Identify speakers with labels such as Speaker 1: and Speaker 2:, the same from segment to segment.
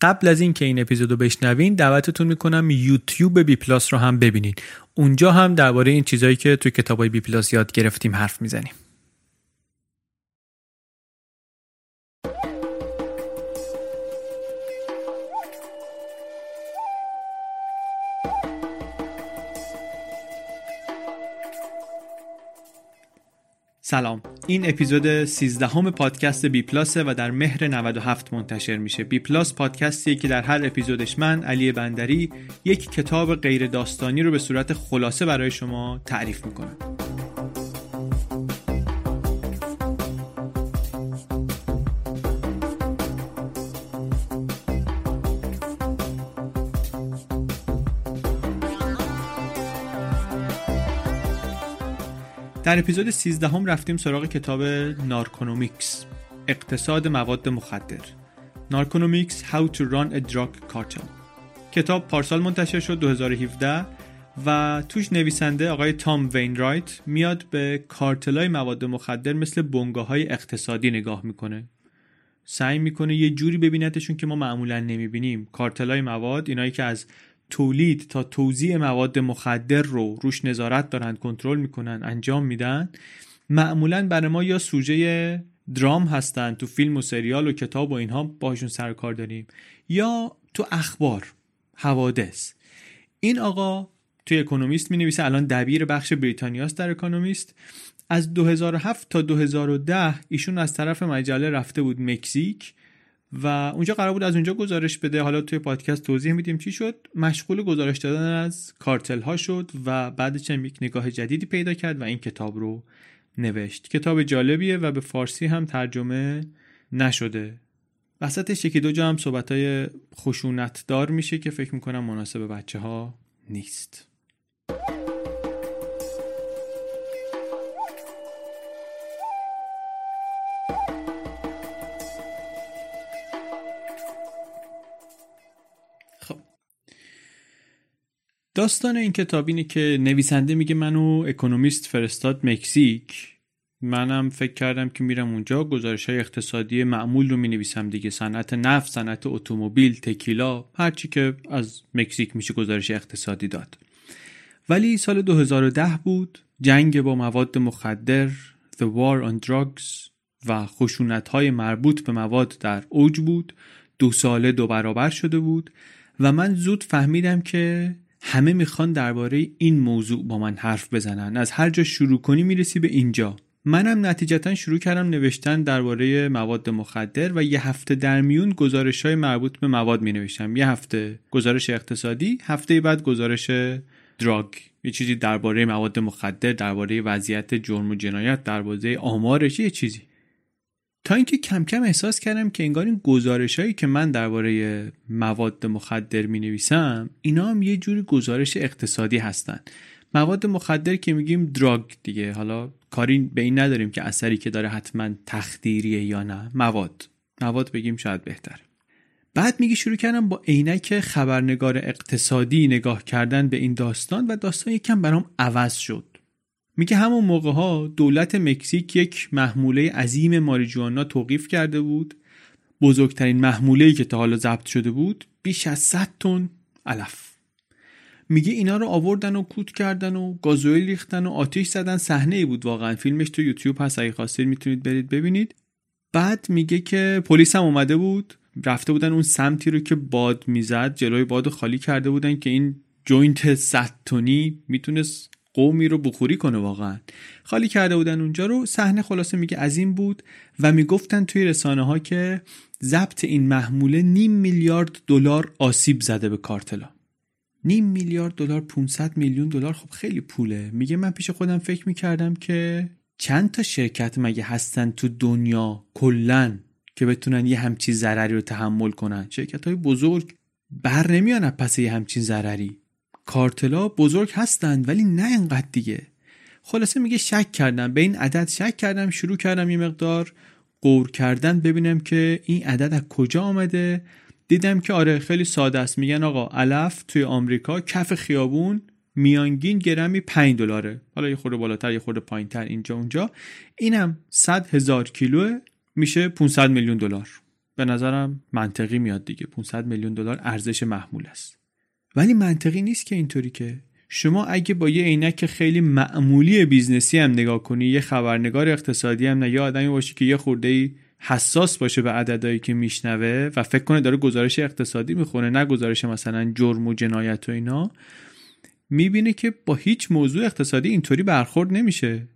Speaker 1: قبل از اینکه این اپیزودو بشنوین دعوتتون می‌کنم یوتیوب بی پلاس رو هم ببینین. اونجا هم درباره این چیزایی که توی کتابای بی پلاس یاد گرفتیم حرف می‌زنیم. سلام. این اپیزود 13 همه پادکست بی پلاسه و در مهر 97 منتشر میشه. بی پلاس پادکستیه که در هر اپیزودش من علی بندری یک کتاب غیر داستانی رو به صورت خلاصه برای شما تعریف می‌کنم. در اپیزود 13 هم رفتیم سراغ کتاب نارکونومیکس اقتصاد مواد مخدر. نارکونومیکس How to Run a Drug Cartel. کتاب پارسال منتشر شد 2017 و توش نویسنده آقای تام وینرایت میاد به کارتلای مواد مخدر مثل بنگاه های اقتصادی نگاه می‌کنه. سعی می‌کنه یه جوری ببینتشون که ما معمولا نمی‌بینیم. کارتلای مواد اینایی که از تولید تا توزیع مواد مخدر رو روش نظارت دارن کنترل می‌کنن انجام میدن معمولا برای ما یا سوژه درام هستن تو فیلم و سریال و کتاب و اینها باشون سر کار داریم یا تو اخبار حوادث. این آقا توی اکونومیست می نویسه الان دبیر بخش بریتانیاست در اکونومیست. از 2007 تا 2010 ایشون از طرف مجله رفته بود مکزیک. و اونجا قرار بود از اونجا گزارش بده. حالا توی پادکست توضیح میدیم چی شد. مشغول گزارش دادن از کارتل ها شد و بعدش هم یک نگاه جدیدی پیدا کرد و این کتاب رو نوشت. کتاب جالبیه و به فارسی هم ترجمه نشده. وسطش یکی دو جا هم صحبت های خشونت دار میشه که فکر می‌کنم مناسب بچه ها نیست. داستان این کتاب اینه که نویسنده میگه منو اکونومیست فرستاد مکزیک. منم فکر کردم که میرم اونجا. گزارش های اقتصادی معمول رو می نویسم دیگه. صنعت نفت صنعت اتومبیل تکیلا هرچی که از مکزیک میشه گزارش اقتصادی داد. ولی سال 2010 بود. جنگ با مواد مخدر The War on Drugs و خشونت های مربوط به مواد در اوج بود. دو ساله دو برابر شده بود. و من زود فهمیدم که همه می‌خوان درباره این موضوع با من حرف بزنن. از هر جا شروع کنی می‌رسی به اینجا. منم نتیجتا شروع کردم نوشتن درباره مواد مخدر و یه هفته در میون گزارش های مربوط به مواد می نوشتم یه هفته گزارش اقتصادی هفته بعد گزارش دراگ. یه چیزی درباره مواد مخدر درباره وضعیت جرم و جنایت درباره آمارش یه چیزی. تا اینکه کم کم احساس کردم که انگار این گزارش هایی که من درباره مواد مخدر می نویسم اینا هم یه جوری گزارش اقتصادی هستن. مواد مخدر که میگیم دراگ دیگه. حالا کاری به این نداریم که اثری که داره حتما تخدیریه یا نه. مواد. مواد بگیم شاید بهتر بعد میگه شروع کردم با عینک خبرنگار اقتصادی نگاه کردن به این داستان و داستان یکم برام عوض شد. میگه همون موقع ها دولت مکزیک یک محموله عظیم ماریجوانا توقیف کرده بود. بزرگترین محموله که تا حالا ضبط شده بود بیش از 100 تن علف. میگه اینا رو آوردن و کود کردن و گازوئیل ریختن و آتیش زدن. صحنه ای بود واقعا. فیلمش تو یوتیوب هست. اگه خواستید می‌تونید برید ببینید. بعد میگه که پلیس هم اومده بود. رفته بودن اون سمتی رو که باد می‌زد جلوی باد خالی کرده بودن که این جوینت 100 تونی می‌تونست قومی رو بخوری کنه واقعا. خالی کرده بودن اونجا رو صحنه خلاصه میگه از این بود و می‌گفتن توی رسانه ها که ضبط این محموله نیم میلیارد دلار آسیب زده به کارتلا نیم میلیارد دلار 500 میلیون دلار خب خیلی پوله. میگه من پیش خودم فکر می‌کردم که چند تا شرکت مگه هستن تو دنیا کلا که بتونن یه همچین ضرری رو تحمل کنن؟ شرکت های بزرگ بر نمیان پس یه همچین ضرری. کارتلا بزرگ هستند ولی نه انقدر دیگه. خلاصه میگه شک کردم. به این عدد شک کردم شروع کردم یه مقدار قور کردن ببینم که این عدد از کجا آمده. دیدم که آره خیلی ساده است. میگن آقا علف توی آمریکا کف خیابون میانگین گرمی 5 دلاره. حالا یه خورده بالاتر یه خورده پایینتر اینجا اونجا. اینم 100 هزار کیلو میشه 500 میلیون دلار. به نظرم منطقی میاد دیگه. 500 میلیون دلار ارزش محموله است. ولی منطقی نیست که اینطوری که شما اگه با یه عینک خیلی معمولی business ی هم نگاه کنی یه خبرنگار اقتصادی هم نه یه آدمی باشی که یه خورده حساس باشه به عددهایی که میشنوه و فکر کنه داره گزارش اقتصادی می‌خونه نه گزارش مثلا جرم و جنایت و اینا می‌بینه که با هیچ موضوع اقتصادی اینطوری برخورد نمیشه.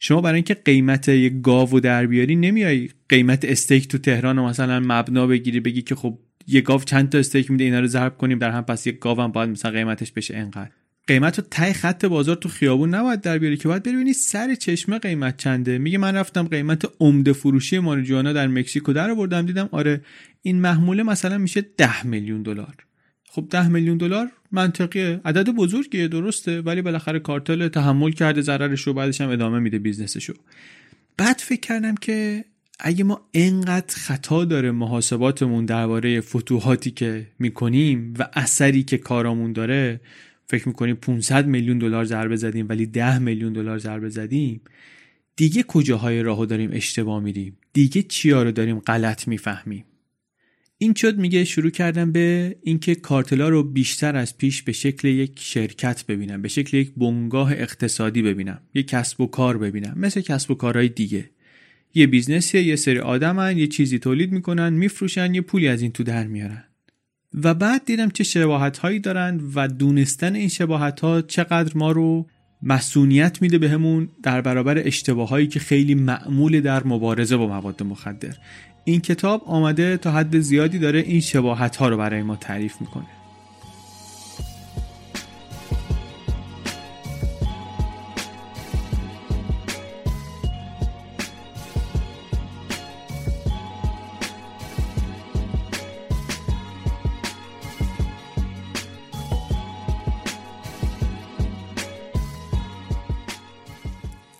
Speaker 1: شما برای اینکه قیمت یه گاو و در بیاری نمیای قیمت استیک تو تهران و مثلا مبنا بگیری بگی که خب یه گاو چند تا استیک میده اینا رو ضرب کنیم در هم پس یه گاو هم باید مثلا قیمتش بشه انقدر قیمت رو ته خط بازار تو خیابون نباید در بیاری که باید ببینی سر چشمه قیمت چنده. میگه من رفتم قیمت عمده فروشی ماریجوانا در مکزیکو در آوردم دیدم آره این محموله مثلا میشه ده میلیون دلار. خب ده میلیون دلار منطقیه عدد بزرگیه درسته ولی بالاخره کارتل تحمل کرده ضررش رو بعدش هم ادامه میده business شو. بعد فکر کردم که اگه ما انقدر خطا داره محاسباتمون درباره فتوحاتی که می‌کنیم و اثری که کارامون داره فکر می‌کنیم 500 میلیون دلار ضربه زدیم ولی 10 میلیون دلار ضربه زدیم دیگه کجاهای راهو داریم اشتباه میریم؟ دیگه چیا رو داریم غلط می‌فهمیم؟ این شد میگه شروع کردم به اینکه کارتلا رو بیشتر از پیش به شکل یک شرکت ببینم به شکل یک بنگاه اقتصادی ببینم یک کسب و کار ببینم مثل کسب و کارهای دیگه. یه بیزنسیه یه سری آدمن یه چیزی تولید می‌کنن میفروشن یه پولی از این تو در میارن. و بعد دیدم چه شباهت هایی دارن و دونستن این شباهت ها چقدر ما رو مسئولیت میده بهمون در برابر اشتباه هایی که خیلی معمول در مبارزه با مواد مخدر. این کتاب آمده تا حد زیادی داره این شباهت ها رو برای ما تعریف می‌کنه.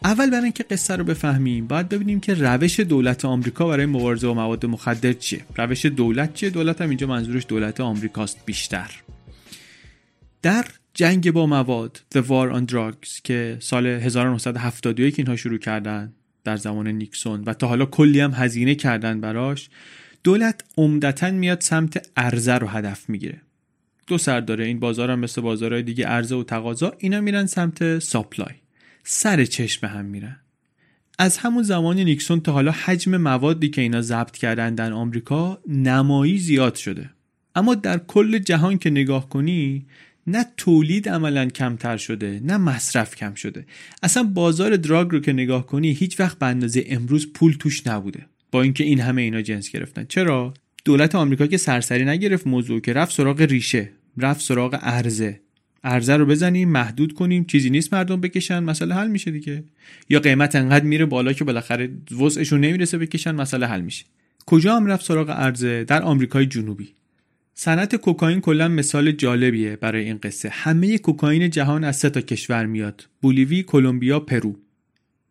Speaker 1: اول برای اینکه قصه رو بفهمیم باید ببینیم که روش دولت آمریکا برای مبارزه با مواد مخدر چیه. روش دولت چیه؟ دولت هم اینجا منظورش دولت آمریکاست بیشتر. در جنگ با مواد The War on Drugs که سال 1971 اینها شروع کردن در زمان نیکسون و تا حالا کلی هم هزینه کردن براش دولت عمدتا میاد سمت عرضه رو هدف می‌گیره. دو سر داره این بازار هم مثل بازارهای دیگه عرضه و تقاضا اینا میرن سمت ساپلای سر چشم هم میرن. از همون زمان نیکسون تا حالا حجم موادی که اینا ضبط کردن در آمریکا نمایی زیاد شده. اما در کل جهان که نگاه کنی نه تولید عملا کمتر شده نه مصرف کم شده. اصلا بازار دراگ رو که نگاه کنی هیچ وقت به اندازه امروز پول توش نبوده. با اینکه این همه اینا جنس گرفتن. چرا؟ دولت آمریکا که سرسری نگرفت موضوع که رفت سراغ ریشه رفت سراغ عرضه. عرضه رو بزنیم محدود کنیم چیزی نیست مردم بکشن مسئله حل میشه دیگه. یا قیمت انقدر میره بالا که بالاخره وسعشون نمی‌رسه بکشن مسئله حل میشه. کجا هم رفت سراغ عرضه؟ در آمریکای جنوبی. صنعت کوکائین کلا مثال جالبیه برای این قصه. همه کوکائین جهان از سه تا کشور میاد. بولیوی کلمبیا پرو.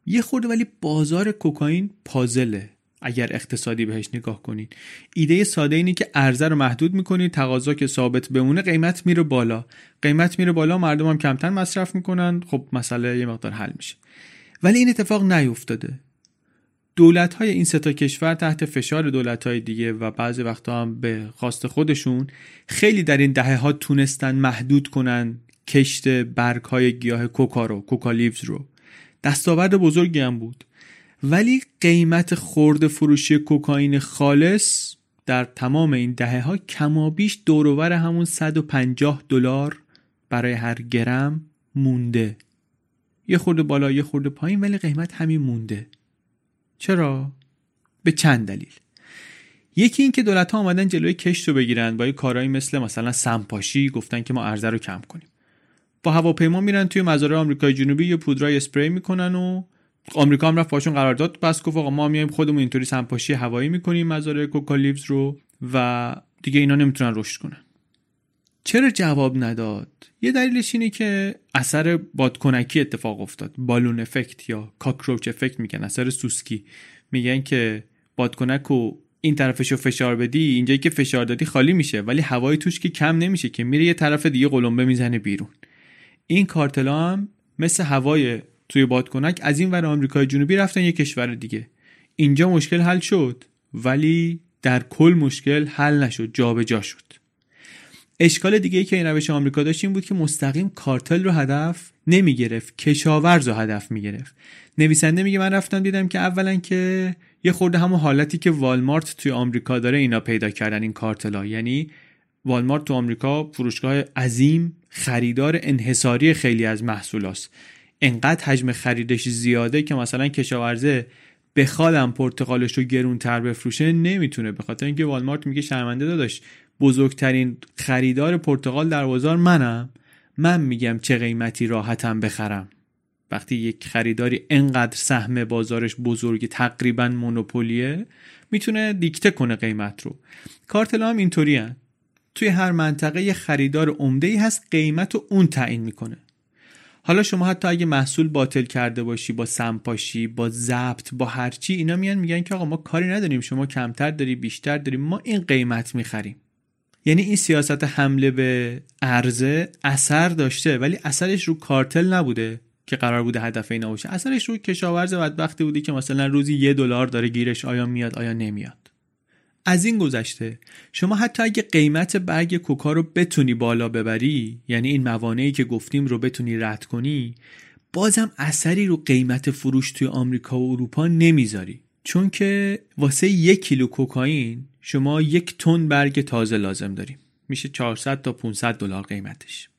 Speaker 1: یه خورده ولی بازار کوکائین پازله. اگر اقتصادی بهش نگاه کنید. ایده ساده اینه که عرضه رو محدود می‌کنید تقاضا که ثابت بمونه قیمت میره بالا. قیمت میره بالا مردم هم کمتر مصرف می‌کنن. خب مسئله یه مقدار حل میشه. ولی این اتفاق نیفتاده. دولت های این ستا کشور تحت فشار دولت های دیگه و بعضی وقتا هم به خواست خودشون خیلی در این دهه ها تونستن محدود کنن کشت برگ های گیاه کوکا رو کوکالیوز رو. دستاورد بزرگی هم بود. ولی قیمت خورد فروشی کوکائین خالص در تمام این دهه ها کمابیش دورور همون 150 دلار برای هر گرم مونده. یه خورده بالا یه خورده پایین ولی قیمت همین مونده. چرا؟ به چند دلیل. یکی این که دولت ها آمدن جلوی کشت رو بگیرن. با یه کارهایی مثل مثلا سمپاشی گفتن که ما عرضه رو کم کنیم. با هواپیما میرن توی مزارع آمریکای جنوبی یه پودرای اسپری می‌کنن و آمریکا هم رفت باشون قرارداد بس گفت آقا ما میایم خودمون اینطوری سمپاشی هوایی می‌کنیم مزارع کوکالیوز رو و دیگه اینا نمی‌تونن رشد کنن. چرا جواب نداد؟ یه دلیلش اینه که اثر بادکنکی اتفاق افتاد. بالون افکت یا کاکروچ افکت میگن اثر سوسکی. میگن که بادکنک و این طرفش رو فشار بدی اینجایی که فشار دادی خالی میشه ولی هوای توش که کم نمیشه که میره یه طرف دیگه قلمبه می‌زنه بیرون. این کارتلا هم مثل هوای توی بادکنک از این ور آمریکای جنوبی رفتن یه کشور دیگه. اینجا مشکل حل شد ولی در کل مشکل حل نشد جابجا جا شد. اشکال دیگه ای که این روش آمریکا داشت این بود که مستقیم کارتل رو هدف نمی گرفت کشاورز رو هدف می گرفت نویسنده میگه من رفتم دیدم که اولا که یه خورده همون حالتی که والمارت توی آمریکا داره اینا پیدا کردن این کارتلا یعنی والمارت تو آمریکا فروشگاه عظیم خریدار انحصاری خیلی از محصولاست. انقدر حجم خریدش زیاده که مثلا کشاورزه بخوادم پرتقالش رو گرونتر بفروشه نمی‌تونه. به خاطر اینکه والمارت میگه شرمنده داداش بزرگترین خریدار پرتقال در بازار منم. من میگم چه قیمتی راحتم بخرم. وقتی یک خریداری انقدر سهم بازارش بزرگ تقریبا مونوپولیه می‌تونه دیکته کنه قیمت رو. کارتلا هم اینطوری توی هر منطقه یه خریدار عمده ای هست قیمت رو اون تعیین می‌کنه. حالا شما حتی اگه محصول باطل کرده باشی با سمپاشی با ضبط با هرچی اینا میان میگن که آقا ما کاری نداریم شما کمتر داری بیشتر داریم ما این قیمت می‌خریم. یعنی این سیاست حمله به عرضه اثر داشته ولی اثرش رو کارتل نبوده که قرار بوده هدف اینا باشه. اثرش رو کشاورز بدبختی بودی که مثلا روزی یه دلار داره گیرش آیا میاد آیا نمیاد. از این گذشته. شما حتی اگه قیمت برگ کوکا رو بتونی بالا ببری یعنی این موانعی که گفتیم رو بتونی رد کنی بازم اثری رو قیمت فروش توی آمریکا و اروپا نمی‌ذاری. چون که واسه یک کیلو کوکائین شما یک تن برگ تازه لازم داریم. میشه 400 تا 500 دلار قیمتش.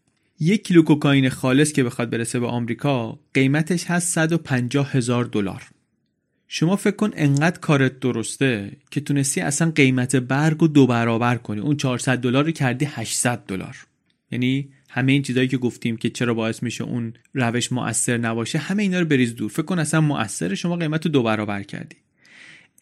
Speaker 1: یک کیلو کوکائین خالص که بخواد برسه به آمریکا قیمتش هست 150 هزار دلار. شما فکر کن انقدر کارت درسته که تونستی اصلا قیمت برگ رو دو برابر کنی. اون 400 دلار رو کردی 800 دلار. یعنی همه این چیزایی که گفتیم که چرا باعث میشه اون روش مؤثر نباشه همه اینا رو بریز دور. فکر کن اصلا مؤثر شما قیمت رو دو برابر کردی.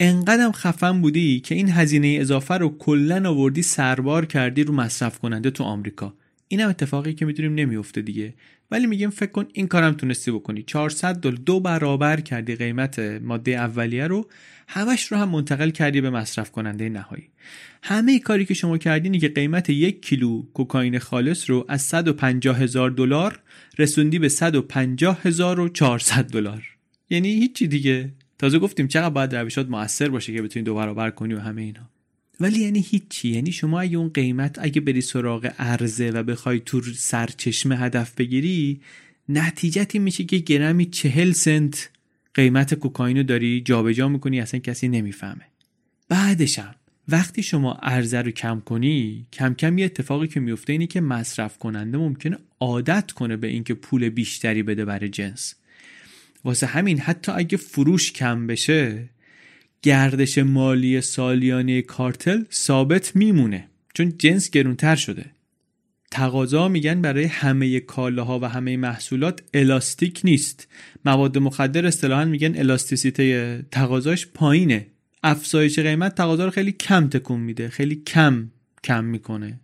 Speaker 1: انقدرم خفن بودی که این هزینه اضافه رو کلا آوردی سربار کردی رو مصرف کننده تو آمریکا. اینم اتفاقی که می‌دونیم نمیفته دیگه. ولی میگیم فکر کن این کارم تونستی بکنی. 400 دلار دو برابر کردی قیمت ماده اولیه رو. همش رو هم منتقل کردی به مصرف کننده نهایی. همه ای کاری که شما کردینی که قیمت یک کیلو کوکائین خالص رو از 150 هزار دلار رسوندی به 150 هزار و 400 دلار. یعنی هیچی دیگه. تازه گفتیم چقدر باید روشات موثر باشه که بتونی دو برابر کنی و همه اینا. ولی یعنی هیچی. یعنی شما اگه اون قیمت اگه بری سراغ عرضه و بخوای تو سرچشمه هدف بگیری نتیجتی میشه که گرمی چهل سنت قیمت کوکائین رو داری جابجا می‌کنی اصلا کسی نمی‌فهمه. بعدشم وقتی شما عرضه رو کم کنی کم کم یه اتفاقی که میفته اینه که مصرف کننده ممکنه عادت کنه به اینکه پول بیشتری بده برای جنس. واسه همین حتی اگه فروش کم بشه گردش مالی سالیانه کارتل ثابت میمونه چون جنس گرونتر شده. تقاضا میگن برای همه کالاها و همه محصولات الاستیک نیست. مواد مخدر اصطلاحا میگن الاستیسیته تقاضاش پایینه. افزایش قیمت تقاضا رو خیلی کم تکون میده خیلی کم کم می‌کنه.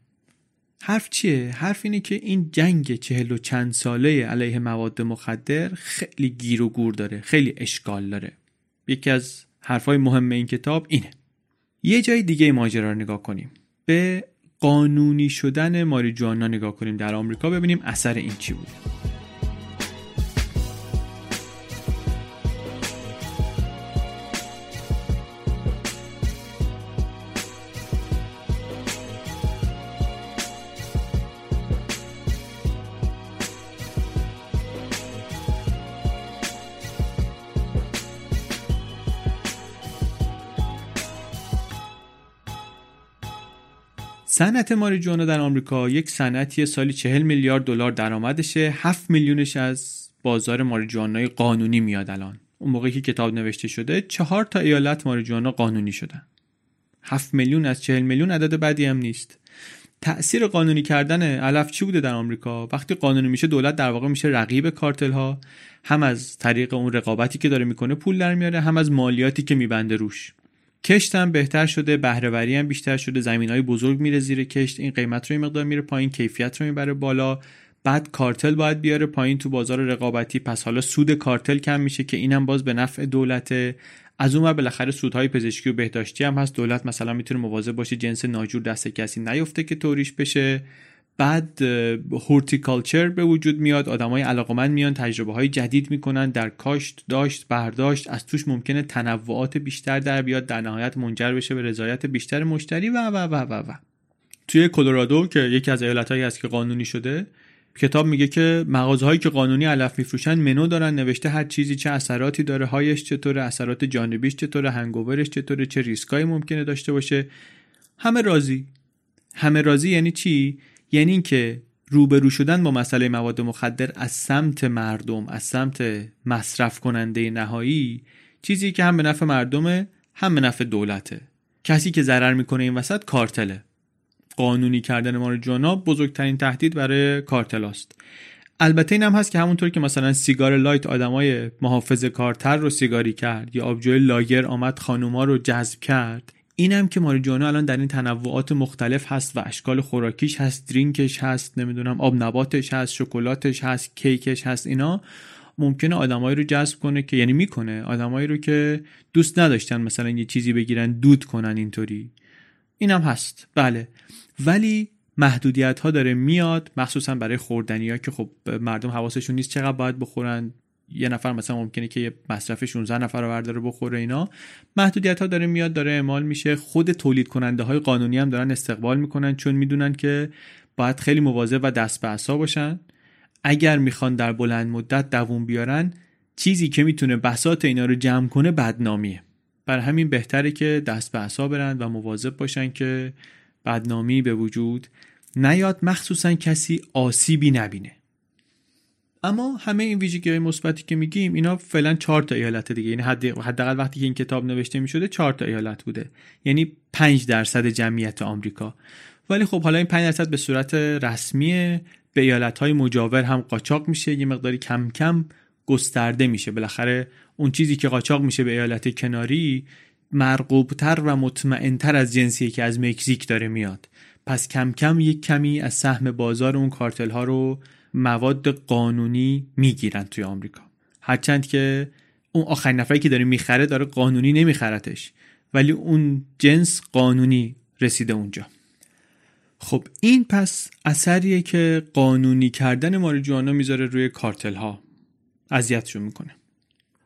Speaker 1: حرف چیه؟ حرف اینه که این جنگ چهل و چند ساله علیه مواد مخدر خیلی گیر و گور داره خیلی اشکال داره. یکی از حرفای مهم این کتاب اینه. یه جای دیگه ماجرا رو نگاه کنیم. به قانونی شدن ماریجوانا نگاه کنیم در آمریکا. ببینیم اثر این چی بوده صنعت ماریجوانا در آمریکا یک صنعتی سالی 40 میلیارد دلار درآمدشه. 7 میلیونش از بازار ماریجوانای قانونی میاد الان. اون موقعی که کتاب نوشته شده چهار تا ایالت ماریجوانا قانونی شدن. 7 میلیون از 40 میلیون عدد بدی هم نیست. تأثیر قانونی کردن علف چی بوده در آمریکا؟ وقتی قانونی میشه دولت در واقع میشه رقیب کارتل ها هم از طریق اون رقابتی که داره می‌کنه پول در میاره هم از مالیاتی که میبنده روش. کشت هم بهتر شده بهرهوری هم بیشتر شده زمین های بزرگ میره زیر کشت این قیمت رو این مقدار میره پایین کیفیت رو می‌بره بالا. بعد کارتل باید بیاره پایین تو بازار رقابتی پس حالا سود کارتل کم میشه که اینم باز به نفع دولت از اون بالاخره سودهای پزشکی و بهداشتی هم هست. دولت مثلا می‌تونه مواظب باشه جنس ناجور دست کسی نیفته که توریش بشه. بعد هورتیکالچر به وجود میاد. آدمای علاقمند میان تجربه های جدید می‌کنن در کاشت داشت برداشت از توش ممکنه تنوعات بیشتر در بیاد در نهایت منجر بشه به رضایت بیشتر مشتری و و و و و. توی کلرادو که یکی از ایالتهایی هست که قانونی شده کتاب میگه که مغازه هایی که قانونی علف میفروشن منو دارن نوشته هر چیزی چه اثراتی داره هایش چطوره اثرات جانبیش چطوره هنگوورش چطوره چه ریسکایی ممکنه داشته باشه. همه راضی. همه راضی یعنی چی؟ یعنی اینکه روبرو شدن با مسئله مواد مخدر از سمت مردم از سمت مصرف کننده نهایی چیزی که هم به نفع مردمه هم به نفع دولته. کسی که ضرر می‌کنه این وسط کارتله. قانونی کردن ماری‌جوانا بزرگترین تهدید برای کارتل‌هاست. البته این هم هست که همونطور که مثلا سیگار light آدمای محافظه کارتر رو سیگاری کرد یا آبجوی lager آمد خانوما رو جذب کرد اینم که ماریجوانا الان در این تنوعات مختلف هست و اشکال خوراکیش هست drink ش هست نمی‌دونم آب نباتش هست شکلاتش هست کیکش هست اینا ممکنه آدمایی رو جذب کنه که یعنی می‌کنه آدمایی رو که دوست نداشتن مثلا یه چیزی بگیرن دود کنن اینطوری. اینم هست. بله. ولی محدودیت ها داره میاد مخصوصا برای خوردنی ها که خب مردم حواسشون نیست چقدر باید بخورن. یه نفر مثلا ممکنه که مصرف 16 نفر رو برداره بخوره اینا. محدودیت ها داره میاد داره اعمال میشه. خود تولید کننده های قانونی هم دارن استقبال می‌کنن چون می‌دونن که باید خیلی مواظب و دست به باشن. اگر می‌خوان در بلند مدت دووم بیارن چیزی که می‌تونه بساط اینا رو جمع کنه بدنامیه. بر همین بهتره که دست به برن و مواظب باشن که بدنامی به وجود نیاد مخصوصا کسی آسیبی نبینه. اما همه این ویژگی مثبتی که میگیم اینا فعلا چهار تا ایالت دیگه. یعنی حداقل وقتی که این کتاب نوشته می‌شده چهار تا ایالت بوده. یعنی 5 درصد جمعیت آمریکا. ولی خب حالا این 5 درصد به صورت رسمی به ایالت های مجاور هم قاچاق میشه. یه مقداری کم کم گسترده میشه. بالاخره اون چیزی که قاچاق میشه به ایالت کناری مرغوبتر و مطمئنتر از جنسیه که از مکزیک داره میاد. پس کم کم یک کمی از سهم بازار اون کارتل ها رو مواد قانونی می‌گیرن توی آمریکا. هرچند که اون آخرین نفری که داره می‌خره داره قانونی نمیخرتش. ولی اون جنس قانونی رسیده اونجا. خب این پس اثریه که قانونی کردن ماریجوانا می‌ذاره روی کارتل ها اذیتشون می‌کنه.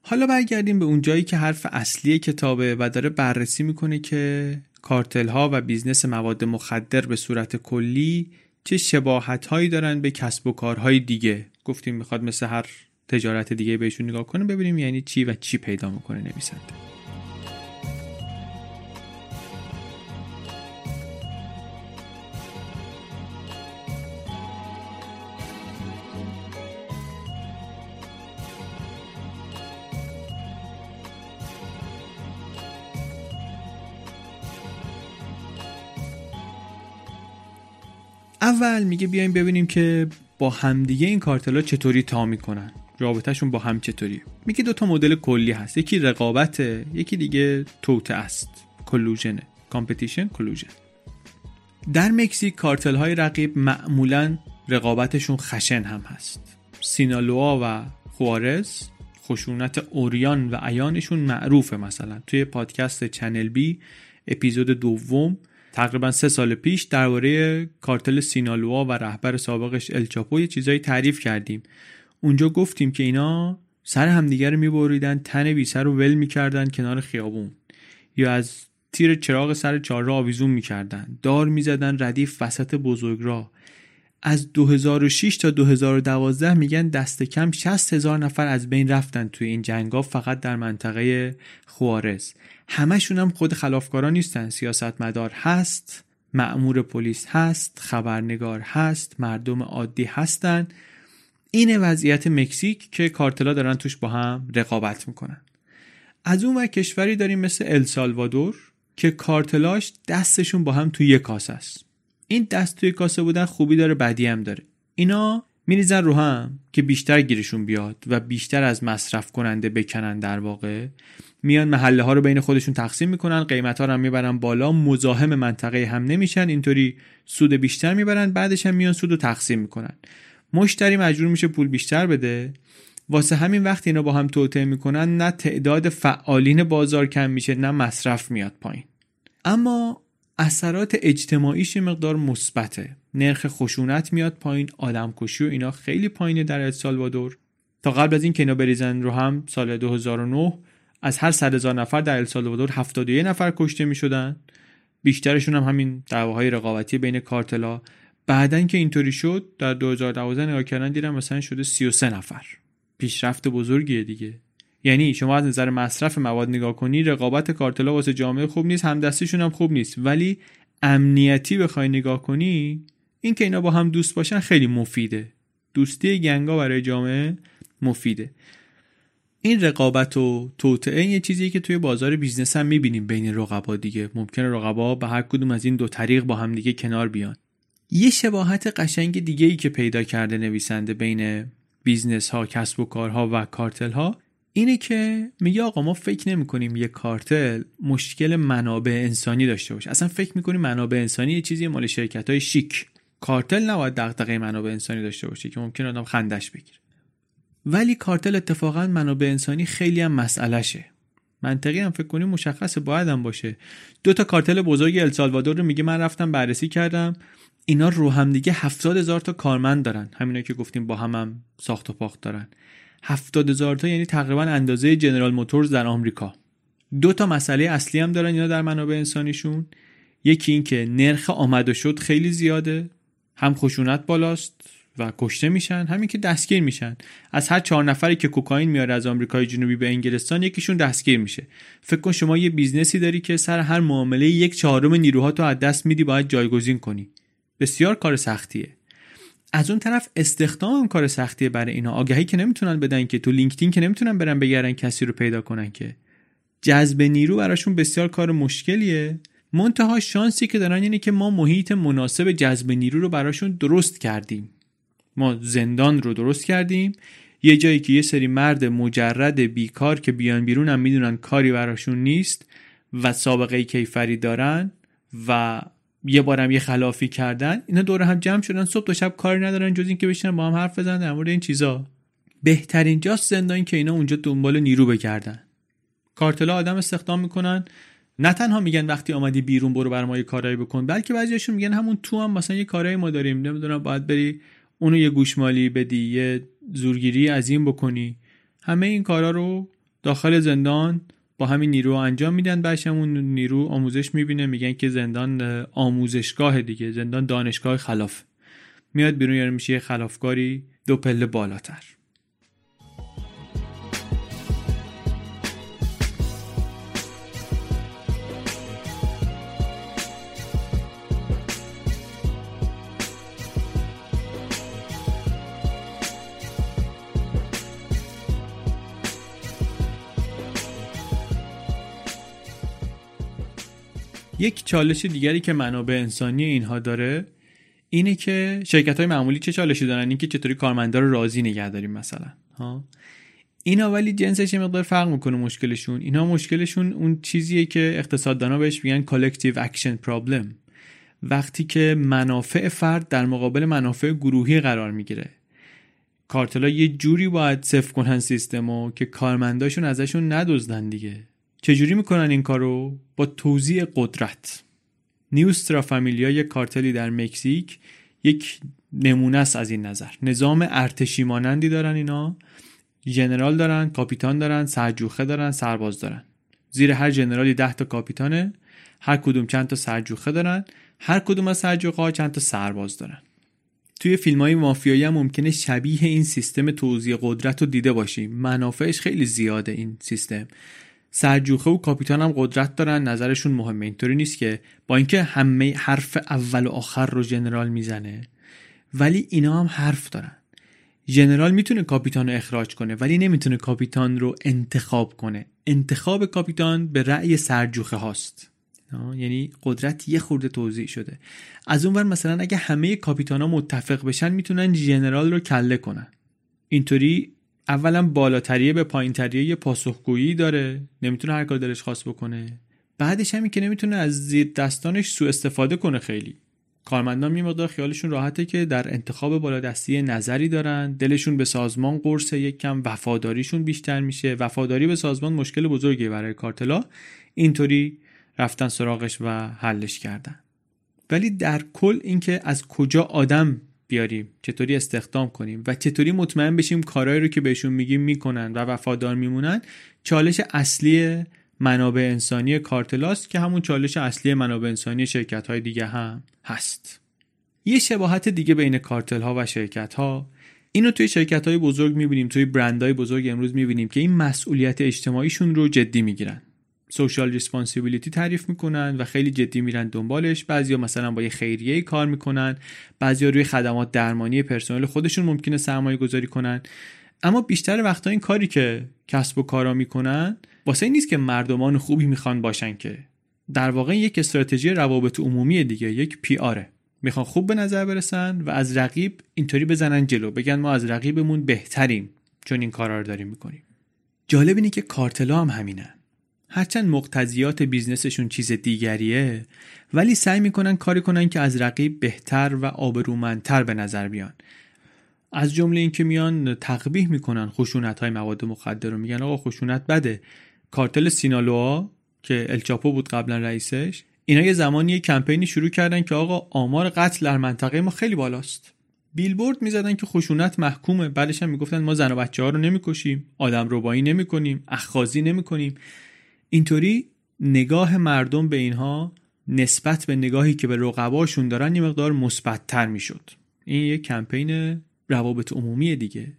Speaker 1: حالا برگردیم به اون جایی که حرف اصلی کتابه و داره بررسی می‌کنه که کارتل ها و business مواد مخدر به صورت کلی چه شباهت هایی دارن به کسب و کارهای دیگه؟ گفتیم می‌خواد مثل هر تجارت دیگه بهشون نگاه کنه ببینیم یعنی چی و چی پیدا می‌کنه نویسنده. اول میگه بیایم ببینیم که با همدیگه این کارتلا چطوری تا می‌کنن. رابطهشون با هم چطوری میگه دو تا مدل کلی هست. یکی رقابته یکی دیگه توطئه است. collusion ه competition collusion در مکزیک کارتل های رقیب معمولا رقابتشون خشن هم هست. سینالوا و خوارز خشونت عریان و عیانشون معروفه مثلا. توی پادکست چنل بی اپیزود دوم تقریبا سه سال پیش درباره کارتل سینالوا و رهبر سابقش الچاپو یه چیزایی تعریف کردیم. اونجا گفتیم که اینا سر همدیگه رو میبریدن تن بی سر رو ول می‌کردن کنار خیابون. یا از تیر چراغ سر چهارراه آویزون می‌کردن. دار می‌زدن ردیف وسط بزرگراه. از 2006 تا 2012 میگن دست کم 60 هزار نفر از بین رفتن توی این جنگا فقط در منطقه خوارز. همشون هم خود خلافکارا نیستن. سیاستمدار هست معمور پلیس هست خبرنگار هست مردم عادی هستن. این وضعیت مکزیک که کارتلا دارن توش با هم رقابت می‌کنن. از اون و کشوری داریم مثل السالوادور که کارتلاش دستشون با هم توی یک کاسه است. این دست توی کاسه بودن خوبی داره بدی هم داره. اینا میریزن رو هم که بیشتر گیرشون بیاد و بیشتر از مصرف کننده بکنن در واقع. میان محله ها رو بین خودشون تقسیم می‌کنن قیمت ها رو هم می‌برن بالا مزاحم منطقه هم نمیشن اینطوری سود بیشتر می‌برن بعدش هم میان سود رو تقسیم می‌کنن. مشتری مجبور میشه پول بیشتر بده. واسه همین وقت اینا با هم توطعه می‌کنن نه تعداد فعالین بازار کم میشه نه مصرف میاد پایین. اما اثرات اجتماعیش مقدار مثبته. نرخ خشونت میاد پایین آدمکشی و اینا خیلی پایینه در السالوادور تا قبل از این که اینا بریزن رو هم سال 2009 از هر صد هزار نفر در السالوادور 71 نفر کشته می‌شدن. بیشترشون هم همین دعواهای رقابتی بین کارتلا. بعدا که اینطوری شد در 2012 نگاه کردن دیدم مثلا شده 33 نفر. پیشرفت بزرگیه دیگه. یعنی شما از نظر مصرف مواد نگاه کنی رقابت کارتلا واسه جامعه خوب نیست همدستیشون هم خوب نیست. ولی امنیتی بخوای نگاه کنی این که اینا با هم دوست باشن خیلی مفیده. دوستی gang ا برای جامعه مفیده. این رقابت و توطئه یه چیزیه که توی بازار business هم می‌بینیم بین رقبا دیگه. ممکنه رقبا به هر کدوم از این دو طریق با هم دیگه کنار بیان. یه شباهت قشنگ دیگه ای که پیدا کرده نویسنده بین business ها کسب و کارها و کارتل ها اینه که میگه آقا ما فکر نمی کنیم یه کارتل مشکل منابع انسانی داشته باشه. اصلا فکر می‌کنیم منابع انسانی یه چیزی مال شرکت های شیک. کارتل نباید دغدغه منابع انسانی داشته باشه که ممکن آدم خندش بگیره. ولی کارتل اتفاقا منابع انسانی خیلی هم مسئلهشه. منطقی هم فکر کنیم مشخصه باید هم باشه. دو تا کارتل بزرگ السالوادور رو میگه من رفتم بررسی کردم. اینا رو هم دیگه هفتاد هزار تا کارمند دارن. همینا که گفتیم با هم, هم ساخت و پاخت دارن. هفتاد هزار تا یعنی تقریبا اندازه جنرال موتورز در آمریکا. دو تا مسئله اصلی هم دارن اینا در منابع انسانیشون. یکی این که نرخ آمد و شد خیلی زیاده هم خشونت بالاست و کشته میشن همین که دستگیر میشن. از هر چهار نفری که کوکائین میاره از آمریکای جنوبی به انگلستان یکیشون دستگیر میشه. فکر کن شما یه business ی داری که سر هر معامله یک چهارم نیروها تو از دست میدی باید جایگزین کنی. بسیار کار سختیه. از اون طرف استخدام کار سختیه برای اینا. آگهی که نمی‌تونن بدن که تو لینکدین که نمی‌تونن برن بگردن کسی رو پیدا کنن که. جذب نیرو براشون بسیار کار مشکلیه. منتها شانسی که دارن اینه که ما محیط مناسب جذب نیرو رو براشون درست کردیم. ما زندان رو درست کردیم. یه جایی که یه سری مرد مجرد بیکار که بیان بیرون هم می‌دونن کاری براشون نیست و سابقه کیفری دارن و یه بارم یه خلافی کردن اینا دور هم جمع شدن صبح تا شب کاری ندارن جز اینکه بشینن با هم حرف بزنن در مورد این چیزا. بهترین جاست زندان که اینا اونجا دنبال نیرو بگردن. کارتلا آدم استخدام می‌کنن. نه تنها میگن وقتی آمدی بیرون برو بر ما یه بکن بلکه بعضیاشون میگن همون تو هم مثلا یه کارایی ما داریم. نمی‌دونم باید بری اونو یه گوشمالی بدی یه زورگیری از این بکنی. همه این کارا رو داخل زندان با همین نیرو انجام میدن اون نیرو آموزش می‌بینه میگن که زندان آموزشگاه دیگه زندان دانشگاه خلاف. میاد بیرون یعنی میشه خلافکاری دو پله بالاتر. یک چالش دیگری که منابع انسانی اینها داره اینه که شرکت های معمولی چه چالشی دارن؟ اینکه چطوری کارمندا رو راضی نگه داریم مثلا ها؟ اینا ولی جنسش یه مقدار فرق می‌کنه مشکلشون. اینا مشکلشون اون چیزیه که اقتصاددانا بهش میگن collective action problem. وقتی که منافع فرد در مقابل منافع گروهی قرار می‌گیره. کارتلا یه جوری باید صفر کنن سیستمو که کارمنداشون ازشون ندزدن دیگه. چجوری می‌کنن این کارو؟ با توزیع قدرت. نیوسترا فامیلیا یک کارتلی در مکزیک یک نمونه است از این نظر. نظام ارتشی مانندی دارن اینا. ژنرال دارن کاپیتان دارن سرجوخه دارن سرباز دارن. زیر هر ژنرالی ده تا کاپیتانه. هر کدوم چند تا سرجوخه دارن. هر کدوم از سرجوخه ها چند تا سرباز دارن. توی فیلم های مافیایی هم ممکنه شبیه این سیستم توزیع قدرت رو دیده باشیم. منافعش خیلی زیاده این سیستم. سرجوخه و کاپیتان هم قدرت دارن. نظرشون مهمه. اینطوری نیست که با اینکه همه حرف اول و آخر رو جنرال می‌زنه ولی اینا هم حرف دارن. ژنرال می‌تونه کاپیتان رو اخراج کنه ولی نمی‌تونه کاپیتان رو انتخاب کنه. انتخاب کاپیتان به رأی سرجوخه هاست. یعنی قدرت یه خورده توضیح شده. از اونور مثلا اگه همه کاپیتان ها متفق بشن می‌تونن ژنرال رو کله کنن. اینطوری اولا بالاتریه به پایینتریه یه پاسخگویی داره. نمی‌تونه هر کار دلش خواست بکنه. بعدش همین که نمی‌تونه از زیر دستانش سوء استفاده کنه خیلی. کارمندان یه خیالشون راحته که در انتخاب بالادستی نظری دارن. دلشون به سازمان قرص یک کم وفاداریشون بیشتر میشه. وفاداری به سازمان مشکل بزرگی برای کارتلا. اینطوری رفتن سراغش و حلش کردن. ولی در کل اینکه از کجا آدم بیاریم. چطوری استخدام کنیم و چطوری مطمئن بشیم کارهایی رو که بهشون میگیم می‌کنن و وفادار میمونن. چالش اصلی منابع انسانی کارتلاست که همون چالش اصلی منابع انسانی شرکت های دیگه هم هست. یه شباهت دیگه بین کارتل ها و شرکت ها اینو توی شرکت های بزرگ می‌بینیم توی برند های بزرگ امروز می‌بینیم که این مسئولیت اجتماعیشون رو جدی می‌گیرن. social responsibility تعریف می‌کنن و خیلی جدی میرن دنبالش. بعضیا مثلا با یه خیریه کار می‌کنن. بعضیا روی خدمات درمانی پرسنل خودشون ممکنه سرمایه گذاری کنن. اما بیشتر وقتا این کاری که کسب و کارا می‌کنن واسه این نیست که مردمان خوبی می‌خوان باشن که. در واقع یک استراتژی روابط عمومی دیگه یک PR ه می‌خوان خوب به نظر برسن و از رقیب اینطوری بزنن جلو. بگن ما از رقیبمون بهتریم چون این کارا رو داریم می‌کنیم. جالب اینه که کارتلا هم همینن هرچند مقتضیات بیزنسشون چیز دیگریه ولی سعی می‌کنن کاری کنن که از رقیب بهتر و آبرومندتر به نظر بیان. از جمله اینکه میان تقبیح می‌کنن خشونت های مواد مخدر رو. میگن آقا خشونت بده. کارتل سینالوها که الچاپو بود قبلا رئیسش اینا یه زمانی یه کمپینی شروع کردن که آقا آمار قتل در منطقه ما خیلی بالاست. بیلبورد می‌زدن که خشونت محکومه. بعدش هم می‌گفتن ما زن و بچه ها رو نمی‌کشیم آدم ربایی نمی‌کنیم اخخازی نمی‌کنیم. اینطوری نگاه مردم به اینها نسبت به نگاهی که به رقباشون دارن یه مقدار مثبتتر می‌شد. این یه کمپین روابط عمومی دیگه.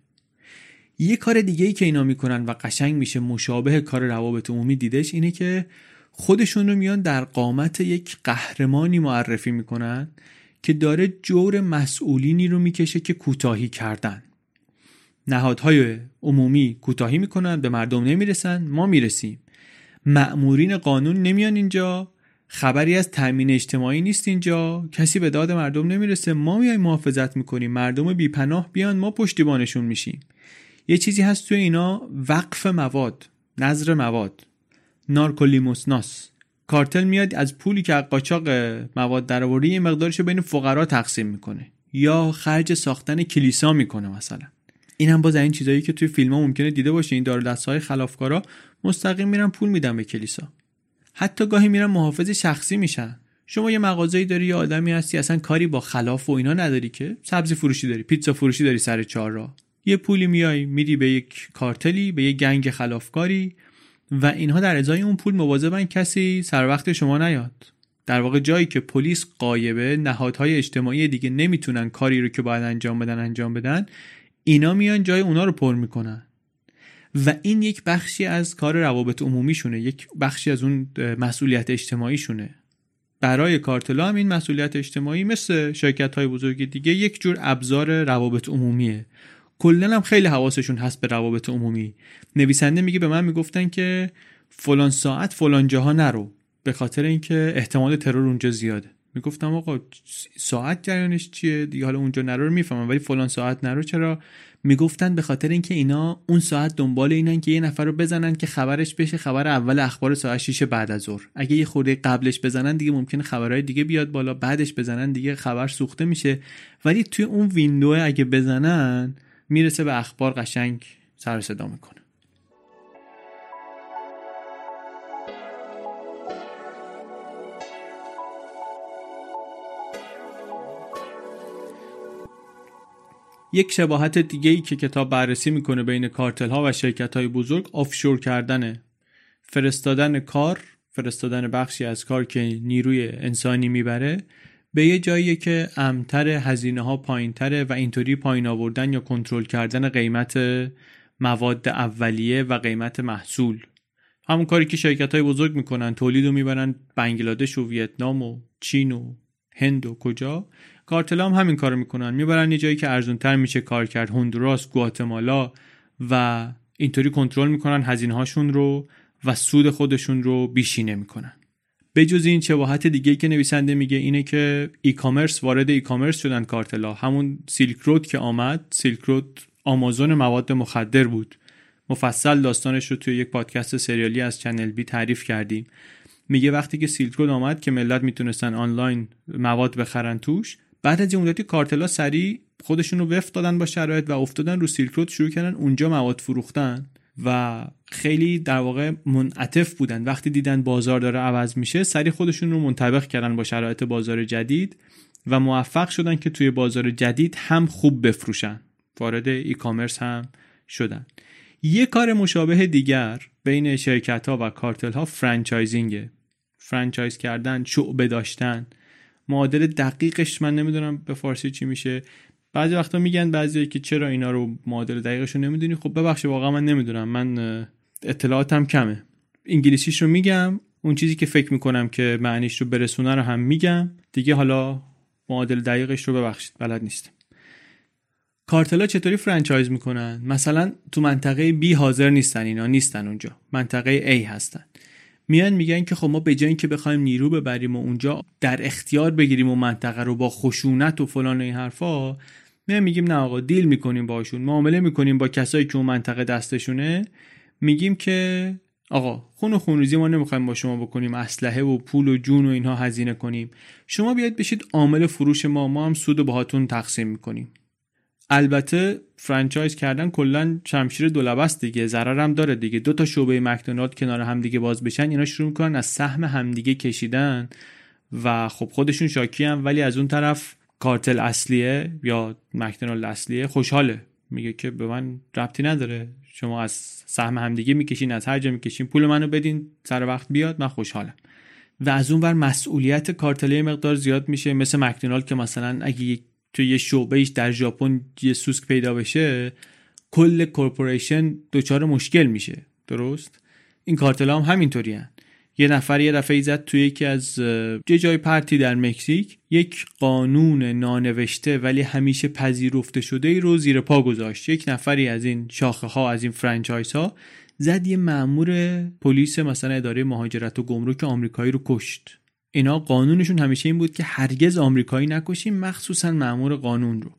Speaker 1: یه کار دیگه ای که اینا می‌کنن و قشنگ میشه مشابه کار روابط عمومی دیدش اینه که خودشون رو میان در قامت یک قهرمانی معرفی می‌کنن که داره جور مسئولینی رو می‌کشه که کوتاهی کردن. نهادهای عمومی کوتاهی می‌کنن به مردم نمی‌رسن ما می‌رسیم. مأمورین قانون نمیان اینجا. خبری از تامین اجتماعی نیست اینجا. کسی به داد مردم نمی‌رسه. ما میایم محافظت می‌کنیم. مردم بیپناه بیان ما پشتیبانشون میشیم. یه چیزی هست توی اینا. وقف مواد نظر مواد. نارکولیموسناس کارتل میاد از پولی که قاچاق مواد درآوردی یه مقدارش بین فقرا تقسیم می‌کنه. یا خرج ساختن کلیسا می‌کنه مثلا. این هم باز این چیزایی که توی فیلم ها ممکنه دیده باشه. این دار های خلافکارا مستقیم میرن پول میدن به کلیسا. حتی گاهی میرن محافظ شخصی میشن. شما یه مغازه‌ای داری یه آدمی هستی اصلا کاری با خلاف و اینا نداری که؟ سبزی فروشی داری پیتزا فروشی داری سر چهار راه. یه پولی میای میری به یک کارتلی به یک گنگ خلافکاری و اینها در ازای اون پول مواظبن کسی سر وقت شما نیاد. در واقع جایی که پلیس قایبه نهادهای اجتماعی دیگه نمی‌تونن کاری رو که باید انجام بدن انجام بدن اینا میان جای اونا رو پر می‌کنن. و این یک بخشی از کار روابط عمومیشونه یک بخشی از اون مسئولیت اجتماعیشونه. برای کارتلا هم این مسئولیت اجتماعی مثل شرکت های بزرگ دیگه یک جور ابزار روابط عمومیه. کلا هم خیلی حواسشون هست به روابط عمومی. نویسنده میگه به من می‌گفتن که فلان ساعت فلان جاها نرو به خاطر اینکه احتمال ترور اونجا زیاده. می‌گفتم آقا ساعت جریانش چیه؟ دیگه حالا اونجا نرو رو می‌فهمم ولی فلان ساعت نرو چرا؟ می‌گفتن به خاطر اینکه اینا اون ساعت دنبال اینن که یه نفر رو بزنن که خبرش بشه خبر اول اخبار ساعت 6 بعد از ظهر. اگه یه خورده قبلش بزنن دیگه ممکنه خبرهای دیگه بیاد بالا بعدش بزنن دیگه خبر سوخته میشه. ولی توی اون ویندو اگه بزنن می‌رسه به اخبار قشنگ سر صدا می‌کنه. یک شباهت دیگه ای که کتاب بررسی می‌کنه بین کارتل ها و شرکت های بزرگ آفشور کردنه. فرستادن کار فرستادن بخشی از کار که نیروی انسانی می‌بره به یه جایی که امتر هزینه ها پایین تره و اینطوری پایین آوردن یا کنترل کردن قیمت مواد اولیه و قیمت محصول. همون کاری که شرکت های بزرگ می‌کنن تولید رو می‌برن بنگلادش و ویتنام و چین و هند و کجا. کارتلا هم همین کارو می‌کنن. می‌برن یه جایی که ارزون تر میشه کار کرد. هندوراس گواتمالا و اینطوری کنترل می‌کنن هزینه هاشون رو و سود خودشون رو بیشینه می‌کنن. به جز این شباهت دیگه که نویسنده میگه اینه که ای کامرس وارد ای کامرس شدن کارتلا. همون سیلک رود که آمد سیلک رود آمازون مواد مخدر بود. مفصل داستانش رو توی یک پادکست سریالی از چنل بی تعریف کردیم. میگه وقتی که سیلک رود آمد که ملت می‌تونستن آنلاین مواد بخرن توش بعد از مدتی کارتلا سریع خودشون رو وفت دادن با شرایط و افتادن رو سیلک رود شروع کردن اونجا مواد فروختن و خیلی در واقع منعطف بودن. وقتی دیدن بازار داره عوض میشه سریع خودشون رو منطبق کردن با شرایط بازار جدید و موفق شدن که توی بازار جدید هم خوب بفروشن. وارد ای کامرس هم شدن. یه کار مشابه دیگر بین شرکت ها و کارتل ها فرانچایزینگه فرانچایز کردن شعبه داشتن. معادل دقیقش من نمی‌دونم به فارسی چی میشه. بعضی وقتا میگن بعضی که چرا اینا رو معادل دقیقش رو نمی‌دونی؟ خب ببخشید واقعا من نمی‌دونم. من اطلاعاتم کمه. انگلیسیش رو میگم. اون چیزی که فکر می‌کنم که معنیش رو برسونه رو هم میگم. دیگه حالا معادل دقیقش رو ببخشید بلد نیستم. کارتلا چطوری فرانچایز می‌کنن؟ مثلا تو منطقه بی حاضر نیستن اینا نیستن اونجا. منطقه A هستن. میان میگن که خب ما به جای اینکه بخوایم نیرو ببریم و اونجا در اختیار بگیریم و منطقه رو با خشونت و فلان و این حرفا میان میگیم نه آقا دیل می‌کنیم باشون معامله می‌کنیم با کسایی که اون منطقه دستشونه. میگیم که آقا خون و خونریزی ما نمی‌خوایم با شما بکنیم اسلحه و پول و جون و اینها هزینه کنیم. شما بیاید بشید عامل فروش ما ما هم سود باهاتون تقسیم می‌کنیم. البته فرانچایز کردن کلا شمشیر دولبست دیگه ضرر هم داره دیگه. دو تا شعبه مکدونالد کنار همدیگه باز بشن اینا شروع می‌کنن از سهم همدیگه کشیدن و خب خودشون شاکی هم ولی از اون طرف کارتل اصلیه یا مکدونالد اصلیه خوشحاله. میگه که به من ربطی نداره. شما از سهم همدیگه می‌کشین از هر جا می‌کشین پول منو بدین سر وقت بیاد من خوشحالم. و از اون ور مسئولیت کارتله مقدار زیاد میشه مثل مکدونالد که مثلا اگه توی یه شعبهش در ژاپن یه سوسک پیدا بشه کل corporation دچار مشکل میشه. درست؟ این کارتل هم همینطوری هن. یه نفر یه دفعه زد توی یکی از یه جای پرتی در مکزیک. یک قانون نانوشته ولی همیشه پذیرفته شده ای رو زیر پا گذاشت. یک نفری از این شاخه ها از این franchise ها زد یه مأمور پلیس مثلا اداره مهاجرت و گمرک آمریکایی رو کشت. اینا قانونشون همیشه این بود که هرگز آمریکایی نکشیم مخصوصا مأمور قانون رو.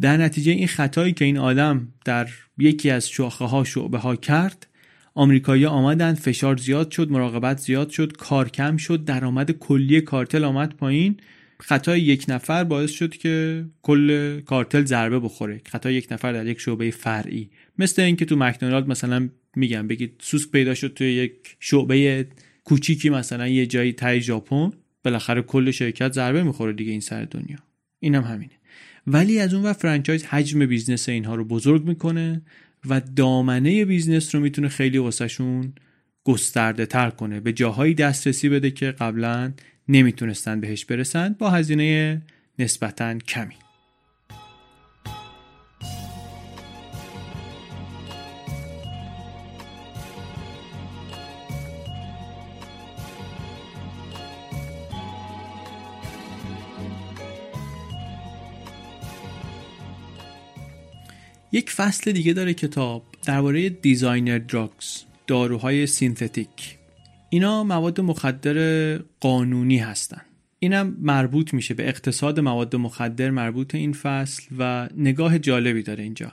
Speaker 1: در نتیجه این خطایی که این آدم در یکی از شاخه ها شعبه ها کرد آمریکایی آمدن فشار زیاد شد مراقبت زیاد شد کار کم شد درآمد کلی کارتل آمد پایین. خطای یک نفر باعث شد که کل کارتل ضربه بخوره. خطای یک نفر در یک شعبه فرعی. مثل اینکه تو مکدونالد مثلا میگم بگید سوسک پیدا شد توی یک شعبه کوچیکی مثلا یه جایی ته ژاپن بالاخره کل شرکت ضربه می‌خوره دیگه این سر دنیا. اینم هم همینه. ولی از اون ور franchise حجم بیزنس اینها رو بزرگ می‌کنه و دامنه بیزنس رو می‌تونه خیلی واسهشون گسترده تر کنه. به جاهایی دسترسی بده که قبلا نمی‌تونستن بهش برسن. با هزینه نسبتا کمی. یک فصل دیگه داره کتاب درباره designer drugs داروهای synthetic. اینا مواد مخدر قانونی هستن. اینم مربوط میشه به اقتصاد مواد مخدر مربوط این فصل و نگاه جالبی داره اینجا.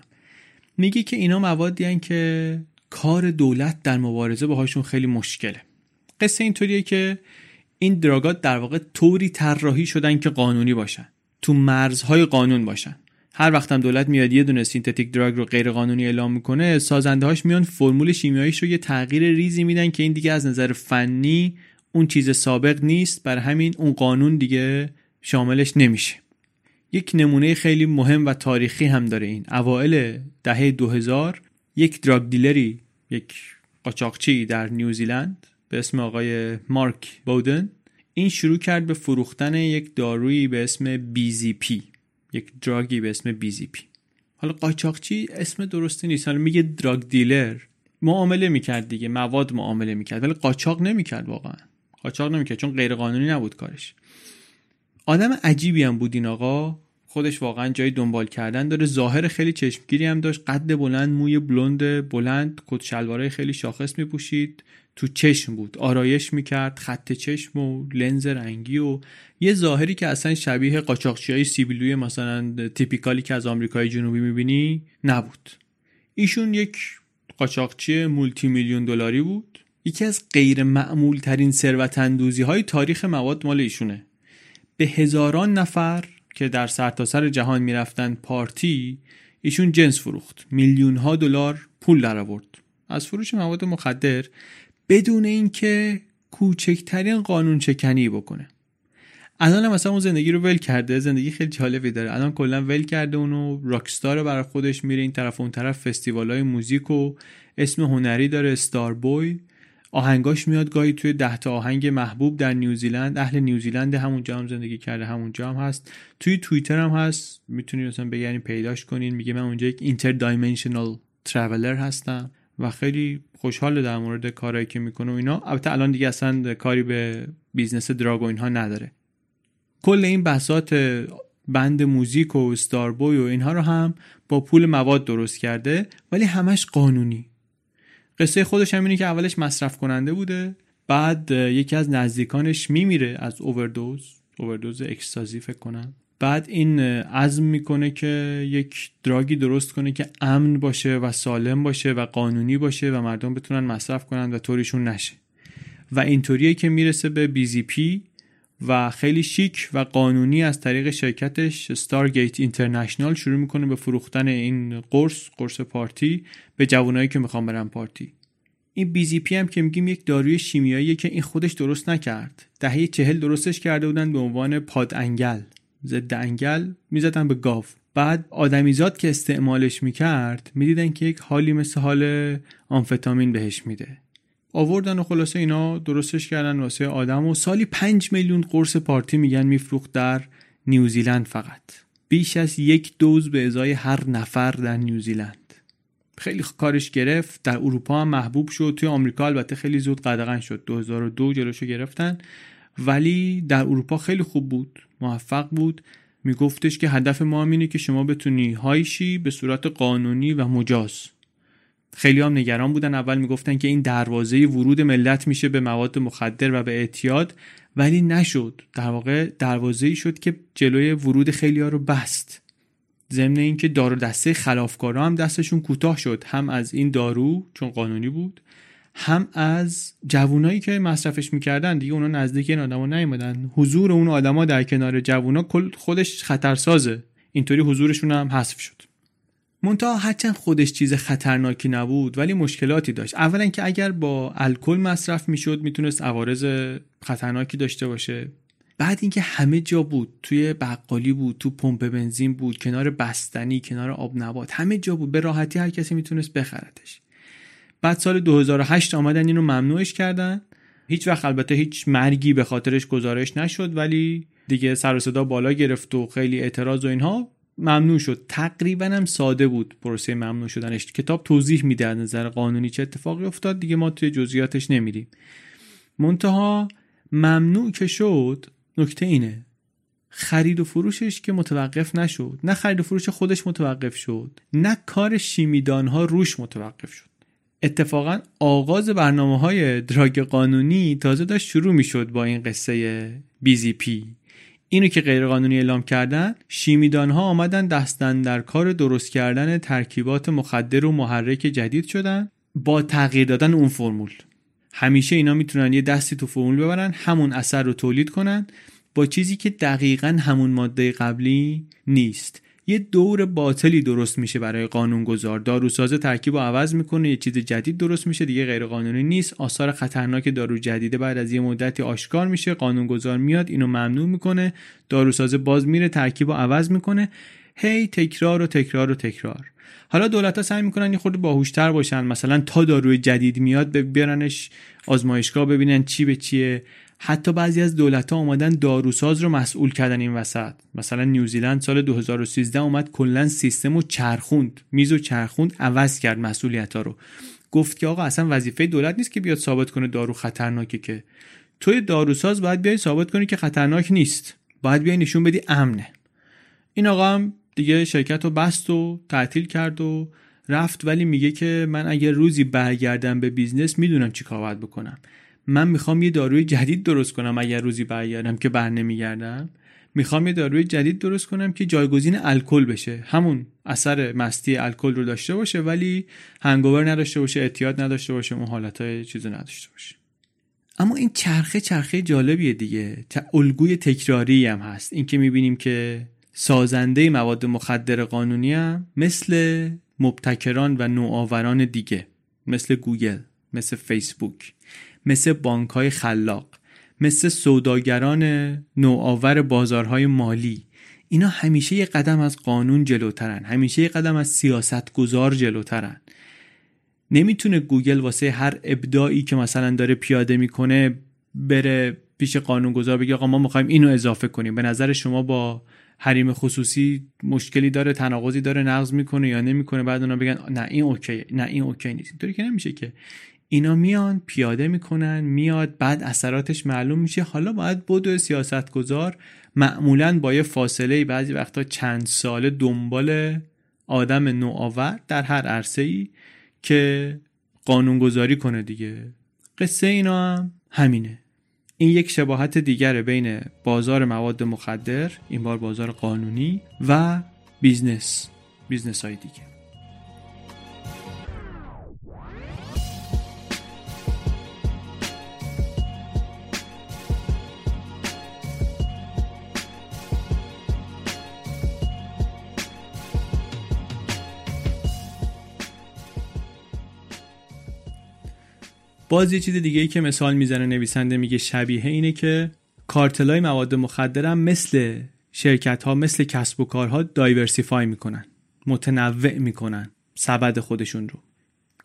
Speaker 1: میگه که اینا موادی که کار دولت در مبارزه باهاشون خیلی مشکله. قصه اینطوریه که این drug ها در واقع طوری طراحی شدن که قانونی باشن. تو مرزهای قانون باشن. هر وقت هم دولت میاد یه دونه synthetic drug رو غیر قانونی اعلام می‌کنه سازنده هاش میان فرمول شیمیاییش رو یه تغییر ریزی میدن که این دیگه از نظر فنی اون چیز سابق نیست برا همین اون قانون دیگه شاملش نمیشه. یک نمونه خیلی مهم و تاریخی هم داره این. اوائل دهه 2000 یک drug dealer ی یک قاچاقچی در نیوزیلند به اسم آقای مت بودن این شروع کرد به فروختن یک دارویی به اسم پی یک دراگی به اسم پی حالا قاچاقچی اسم درستی نیست. حالا میگه دراگ دیلر معامله می‌کرد دیگه. مواد معامله می‌کرد. ولی قاچاق نمی‌کرد واقعا. قاچاق نمی‌کرد. چون غیر قانونی نبود کارش. آدم عجیبی هم بود این آقا. خودش واقعا جای دنبال کردن داره. ظاهر خیلی چشمگیری هم داشت. قد بلند موی بلند بلند کت شلوارای خیلی شاخص میپوشید. تو چشم بود. آرایش می‌کرد خط چشم و لنز رنگی و یه ظاهری که اصلا شبیه قاچاقچی های سیبیلوی مثلا تیپیکالی که از آمریکای جنوبی می‌بینی نبود. ایشون یک قاچاقچی مولتی میلیون دلاری بود. یکی از غیر معمول ترین ثروت های تاریخ مواد مال ایشونه. به هزاران نفر که در سرتاسر سر جهان می‌رفتن پارتی ایشون جنس فروخت. میلیون ها دلار پول در آورد از فروش مواد مخدر بدون اینکه کوچکترین قانون چکنی بکنه. الان مثلا اون زندگی رو ول کرده زندگی خیلی جالبی داره. الان کلا ول کرده اونو راکستار رو برای خودش میره این طرف اون طرف فستیوال های موزیک و اسم هنری داره ستار بوی آهنگاش میاد گاهی توی ده تا آهنگ محبوب در نیوزیلند اهل نیوزیلند همونجا هم زندگی کرده همونجا هم هست. توی توییتر هم هست. می‌تونید مثلا بگردین پیداش کنین. میگه من اونجا یک اینتر دایمنشنال traveler هستم. و خیلی خوشحال در مورد کارهایی که می‌کنه و اینا. البته الان دیگه اصلا کاری به بیزنس drug و اینها نداره. کل این بساط band موزیک و Starboy و اینها رو هم با پول مواد درست کرده ولی همش قانونی. قصه خودش هم اینه که اولش مصرف کننده بوده بعد یکی از نزدیکانش میمیره از overdose overdose اکستازی فکر کنم. بعد این عزم می‌کنه که یک drug ی درست کنه که امن باشه و سالم باشه و قانونی باشه و مردم بتونن مصرف کنن و طوریشون نشه. و اینطوریه که می‌رسه به BZP و خیلی شیک و قانونی از طریق شرکتش Stargate International شروع می‌کنه به فروختن این قرص قرص پارتی به جوانایی که می‌خوان برن پارتی. این BZP هم که میگیم یک داروی شیمیایی که این خودش درست نکرد. دهه چهل درستش کرده بودن به عنوان پاد انگل ضد انگل می‌زدن به گاو. بعد آدمیزاد که استعمالش می‌کرد می‌دیدن که یک حالی مثل حال آمفتامین بهش میده. آوردن و خلاصه اینا درستش کردن واسه آدم و سالی پنج میلیون قرص پارتی میگن میفروخت در نیوزیلند فقط. بیش از یک دوز به ازای هر نفر در نیوزیلند. خیلی کارش گرفت در اروپا هم محبوب شد توی آمریکا البته خیلی زود قدغن شد. 2002 جلوشو گرفتن. ولی در اروپا خیلی خوب بود موفق بود. میگفتش که هدف ما اینه که شما بتونی هایشی به صورت قانونی و مجاز. خیلی هم نگران بودن. اول می‌گفتن که این دروازه ورود ملت میشه به مواد مخدر و به اعتیاد ولی نشد. در واقع دروازه ای شد که جلوی ورود خیلی ها رو بست. ضمن اینکه دارو دسته خلافکارا هم دستشون کوتاه شد. هم از این دارو چون قانونی بود هم از جوونایی که مصرفش می‌کردن دیگه اونا نزدیک این آدما نیومدن. حضور اون آدما در کنار جوونا کل خودش خطرسازه. اینطوری حضورشون هم حذف شد. منتها هرچند خودش چیز خطرناکی نبود ولی مشکلاتی داشت. اولا که اگر با الکل مصرف می‌شد می‌تونست عوارض خطرناکی داشته باشه. بعد اینکه همه جا بود توی بقالی بود تو پمپ بنزین بود کنار بستنی کنار آب نبات همه جا بود. به راحتی هر کسی می‌تونست بخردش بعد سال 2008 آمدن اینو ممنوعش کردن. هیچ وقت البته هیچ مرگی به خاطرش گزارش نشد ولی دیگه سر و صدا بالا گرفت و خیلی اعتراض و اینها ممنوع شد. تقریبا هم ساده بود پروسه ممنوع شدنش. کتاب توضیح میده از نظر قانونی چه اتفاقی افتاد دیگه ما توی جزئیاتش نمیریم. منتها ممنوع که شد نکته اینه. خرید و فروشش که متوقف نشد. نه خرید و فروش خودش متوقف شد. نه کار شیمیدان ها روش متوقف شد. اتفاقا آغاز برنامه های دراگ قانونی تازه داشت شروع می شد با این قصه بیزی پی اینو که غیرقانونی اعلام کردن شیمیدان ها آمدن دستن در کار درست کردن ترکیبات مخدر و محرک جدید شدن با تغییر دادن اون فرمول. همیشه اینا می‌تونن یه دستی تو فرمول ببرن همون اثر رو تولید کنن با چیزی که دقیقا همون ماده قبلی نیست. یه دور باطلی درست میشه برای قانونگذار. داروساز ترکیب رو عوض می‌کنه یه چیز جدید درست میشه دیگه غیر قانونی نیست. آثار خطرناک دارو جدیده بعد از یه مدتی آشکار میشه. قانونگذار میاد اینو ممنوع می‌کنه. داروساز باز میره ترکیب رو عوض می‌کنه. هی تکرار و تکرار و تکرار. حالا دولت ها سعی می‌کنن یه خورده باهوشتر باشن. مثلا تا داروی جدید میاد بیارنش آزمایشگاه ببینن چی به چیه. حتی بعضی از دولت ها اومدن داروساز رو مسئول کردن این وسط. مثلا نیوزیلند سال 2013 اومد کلا سیستم رو چرخوند میز و چرخوند عوض کرد مسئولیت ها رو. گفت که آقا اصلا وظیفه دولت نیست که بیاد ثابت کنه دارو خطرناکه که. توی داروساز باید بیای ثابت کنی که خطرناک نیست. باید بیای نشون بدی امنه. این آقا هم دیگه شرکت رو بست و تعطیل کرد و رفت ولی میگه که من اگر روزی برگردم به بیزنس می‌دونم چی کار باید بکنم. من می‌خوام یه داروی جدید درست کنم اگر روزی برگردم که بر نمیگردم. می‌خوام یه داروی جدید درست کنم که جایگزین الکل بشه. همون اثر مستی الکل رو داشته باشه ولی hangover نداشته باشه اعتیاد نداشته باشه اون حالتهای چیزو نداشته باشه. اما این چرخه چرخه جالبیه دیگه. الگوی تکراری هم هست. این که می‌بینیم که سازنده مواد مخدر قانونی هم مثل مبتکران و نوآوران دیگه مثل گوگل مثل فیسبوک. مثل بانک های خلاق مثل سوداگران نوآور بازارهای مالی. اینا همیشه یه قدم از قانون جلوترن همیشه یه قدم از سیاست گذار جلوترن. نمی‌تونه گوگل واسه هر ابداعی که مثلا داره پیاده می‌کنه بره پیش قانونگذار بگه آقا ما می‌خوایم اینو اضافه کنیم. به نظر شما با حریم خصوصی مشکلی داره تناقضی داره نقض می‌کنه یا نمی‌کنه؟ بعد اونا بگن نه این okay نه این okay نیست. اینطوری که نمیشه که اینا میان پیاده می‌کنن میاد بعد اثراتش معلوم میشه. حالا باید بود سیاست گذار معمولا با یه فاصله بعضی وقتا چند ساله دنبال آدم نوآور در هر عرصه ای که قانونگذاری کنه دیگه. قصه اینا هم همینه. این یک شباهت دیگر بین بازار مواد مخدر این بار بازار قانونی و بیزنس بیزنس های دیگه. باز یه چیز دیگه ای که مثال می‌زنه نویسنده میگه شبیه اینه که کارتلای مواد مخدرم مثل شرکت ها مثل کسب و کارها دایورسیفای می‌کنن متنوع می‌کنن سبد خودشون رو.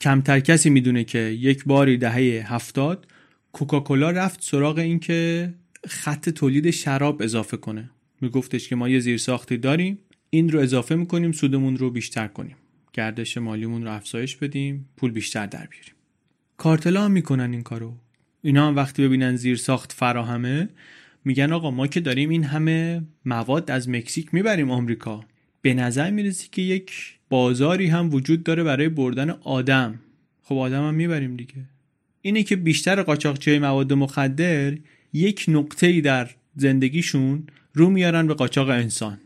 Speaker 1: کمتر کسی می‌دونه که یک باری دهه هفتاد کوکاکولا رفت سراغ این که خط تولید شراب اضافه کنه. میگفتش که ما یه زیرساختی داریم این رو اضافه می‌کنیم سودمون رو بیشتر کنیم. گردش مالیمون رو افزایش بدیم پول بیشتر در بیاریم. کارتلا هم می‌کنن این کارو. اینا هم وقتی ببینن زیر ساخت فراهمه میگن آقا ما که داریم این همه مواد از مکزیک می‌بریم آمریکا. به نظر می‌رسی که یک بازاری هم وجود داره برای بردن آدم. خب آدم هم می‌بریم دیگه. اینه که بیشتر قاچاقچی مواد مخدر یک نقطه ای در زندگیشون رو میارن به قاچاق انسان.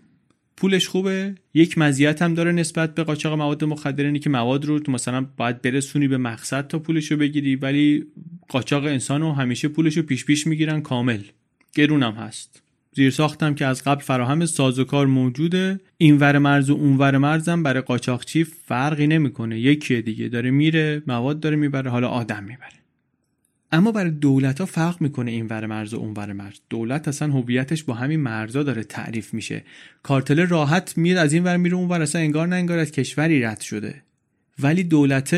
Speaker 1: پولش خوبه؟ یک مزیت هم داره نسبت به قاچاق مواد مخدر اینه که مواد رو تو مثلا باید برسونی به مقصد تا پولش رو بگیری ولی قاچاق انسان رو همیشه پولش رو پیش پیش می‌گیرن کامل. گرون هم هست. زیر ساختم که از قبل فراهم سازوکار موجوده. اینور مرز و اونور مرزم برای قاچاقچی فرقی نمی‌کنه. یکیه دیگه. داره میره مواد داره می‌بره حالا آدم می‌بره. اما برای دولت ها فرق می‌کنه این ور مرز و اون ور مرز. دولت اصلا هویتش با همین مرزا داره تعریف میشه. کارتل راحت میاد از این ور میره اون ور اصلا انگار نه انگار از کشوری رد شده. ولی دولت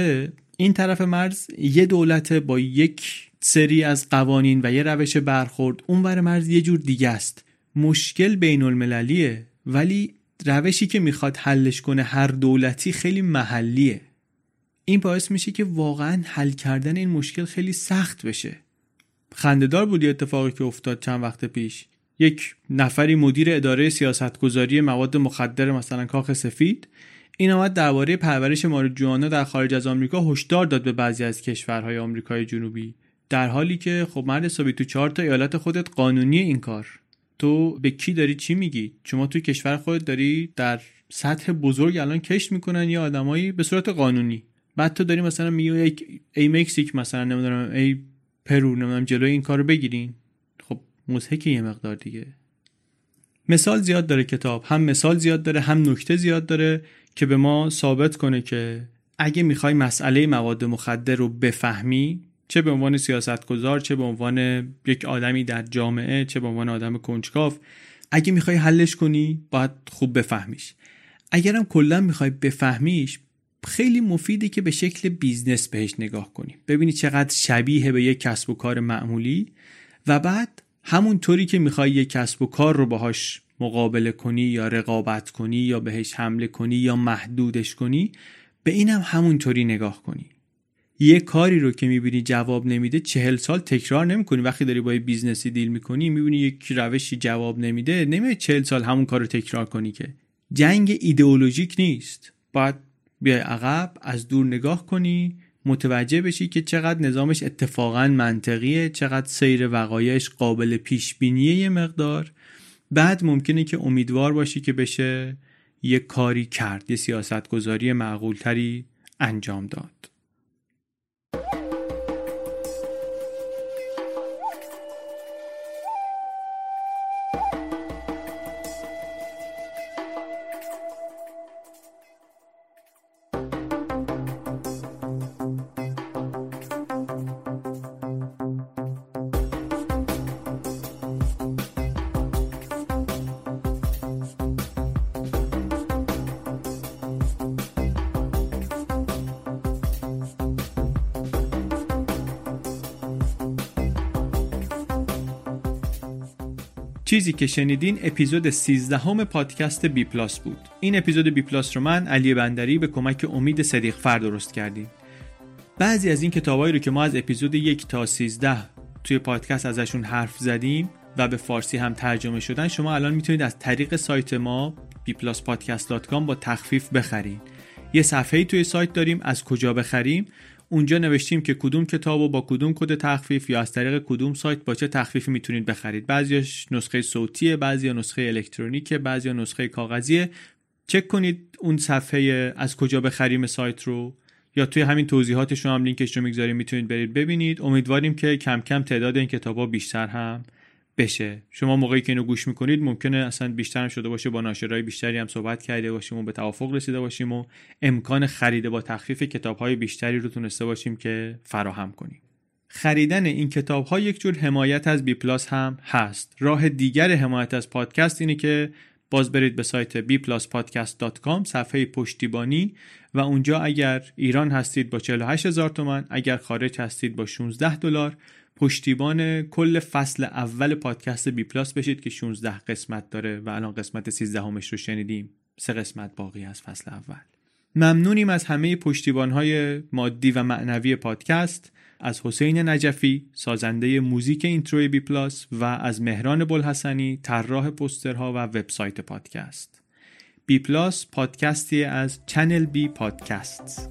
Speaker 1: این طرف مرز یه دولت با یک سری از قوانین و یه روش برخورد اون ور مرز یه جور دیگه است. مشکل بین المللیه ولی روشی که می‌خواد حلش کنه هر دولتی خیلی محلیه. این باعث میشه که واقعا حل کردن این مشکل خیلی سخت بشه. خندهدار بود اتفاقی که افتاد چند وقت پیش. یک نفری مدیر اداره سیاستگذاری مواد مخدر مثلا کاخ سفید این آمد درباره پرورش ماریجوانا در خارج از آمریکا هشدار داد به بعضی از کشورهای آمریکای جنوبی. در حالی که خب مرد حسابی تو چهار تا ایالت خودت قانونی این کار. تو به کی داری چی میگی؟ شما توی کشور خودت داری در سطح بزرگ الان کشت می‌کنن یا آدمایی به صورت قانونی؟ بعد تو داری مثلا میگی ای مکزیک مثلا نمی‌دونم ای پرو نمی‌دونم جلوی این کارو بگیرین. خب مضحک یه مقدار دیگه. مثال زیاد داره کتاب. هم مثال زیاد داره هم نکته زیاد داره که به ما ثابت کنه که اگه می‌خوای مسئله مواد مخدر رو بفهمی چه به عنوان سیاستگزار چه به عنوان یک آدمی در جامعه چه به عنوان آدم کنجکاو اگه می‌خوای حلش کنی باید خوب بفهمیش. اگرم کلا می‌خوای بفهمیش خیلی مفیده که به شکل بیزنس بهش نگاه کنی ببینی چقدر شبیه به یک کسب و کار معمولی و بعد همونطوری که می‌خوای یک کسب و کار رو باهاش مقابله کنی یا رقابت کنی یا بهش حمله کنی یا محدودش کنی به اینم همونطوری نگاه کنی. یه کاری رو که می‌بینی جواب نمیده چهل سال تکرار نمی‌کنی. وقتی داری با یه بیزنسی deal می‌کنی می‌بینی یک روشی جواب نمیده نمیای چهل سال همون کار رو تکرار کنی که. جنگ ایدئولوژیک نیست. باید بیای عقب از دور نگاه کنی متوجه بشی که چقدر نظامش اتفاقا منطقیه چقدر سیر وقایعش قابل پیش بینیه یه مقدار. بعد ممکنه که امیدوار باشی که بشه یه کاری کرد یه سیاست گذاری معقولتری انجام داد. چیزی که شنیدین اپیزود 13 همه پادکست بی پلاس بود. این اپیزود بی پلاس رو من علی بندری به کمک امید صدیق فر درست کردیم. بعضی از این کتابایی رو که ما از اپیزود یک تا 13 توی پادکست ازشون حرف زدیم و به فارسی هم ترجمه شدن شما الان می‌تونید از طریق سایت ما bpluspodcast.com با تخفیف بخرین. یه صفحه توی سایت داریم از کجا بخریم؟ اونجا نوشتیم که کدوم کتاب و با کدوم کد تخفیف یا از طریق کدوم سایت با چه تخفیفی می‌تونید بخرید. بعضیش نسخه صوتیه بعضی نسخه الکترونیکه بعضی نسخه کاغذیه. چک کنید اون صفحه از کجا بخریم سایت رو یا توی همین توضیحاتش هم لینکش رو می‌گذاریم می‌تونید برید ببینید. امیدواریم که کم کم تعداد این کتابا بیشتر هم بشه. شما موقعی که اینو گوش می‌کنید ممکنه اصلا بیشتر شده باشه با ناشرای بیشتری هم صحبت کرده باشیم و به توافق رسیده باشیم و امکان خرید با تخفیف کتاب های بیشتری رو تونسته باشیم که فراهم کنیم. خریدن این کتاب ها یک جور حمایت از بی پلاس هم هست. راه دیگر حمایت از پادکست اینه که باز برید به سایت bpluspodcast.com صفحه پشتیبانی و اونجا اگر ایران هستید با 48 هزار تومن اگر خارج هستید با 16 دلار پشتیبان کل فصل اول پادکست بی پلاس بشید که 16 قسمت داره و الان قسمت 13 همش رو شنیدیم. سه قسمت باقی از فصل اول. ممنونیم از همه پشتیبان های مادی و معنوی پادکست از حسین نجفی سازنده موزیک اینترو بی پلاس و از مهران بلحسنی طراح پوسترها و وبسایت پادکست. بی پلاس پادکستی از چنل بی پادکست.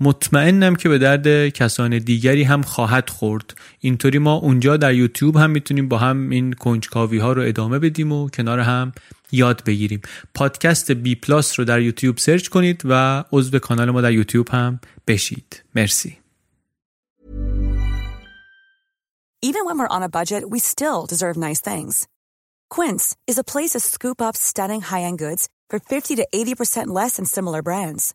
Speaker 1: مطمئنم که به درد کسان دیگری هم خواهد خورد. اینطوری ما اونجا در یوتیوب هم می‌تونیم با هم این کنجکاوی ها رو ادامه بدیم و کنار هم یاد بگیریم. پادکست بی پلاس رو در یوتیوب سرچ کنید و عضو کانال ما در یوتیوب هم بشید. مرسی.
Speaker 2: Even when we're on a budget we still deserve nice things. Quince is a place to scoop up stunning high-end goods for 50 to 80% less than similar brands.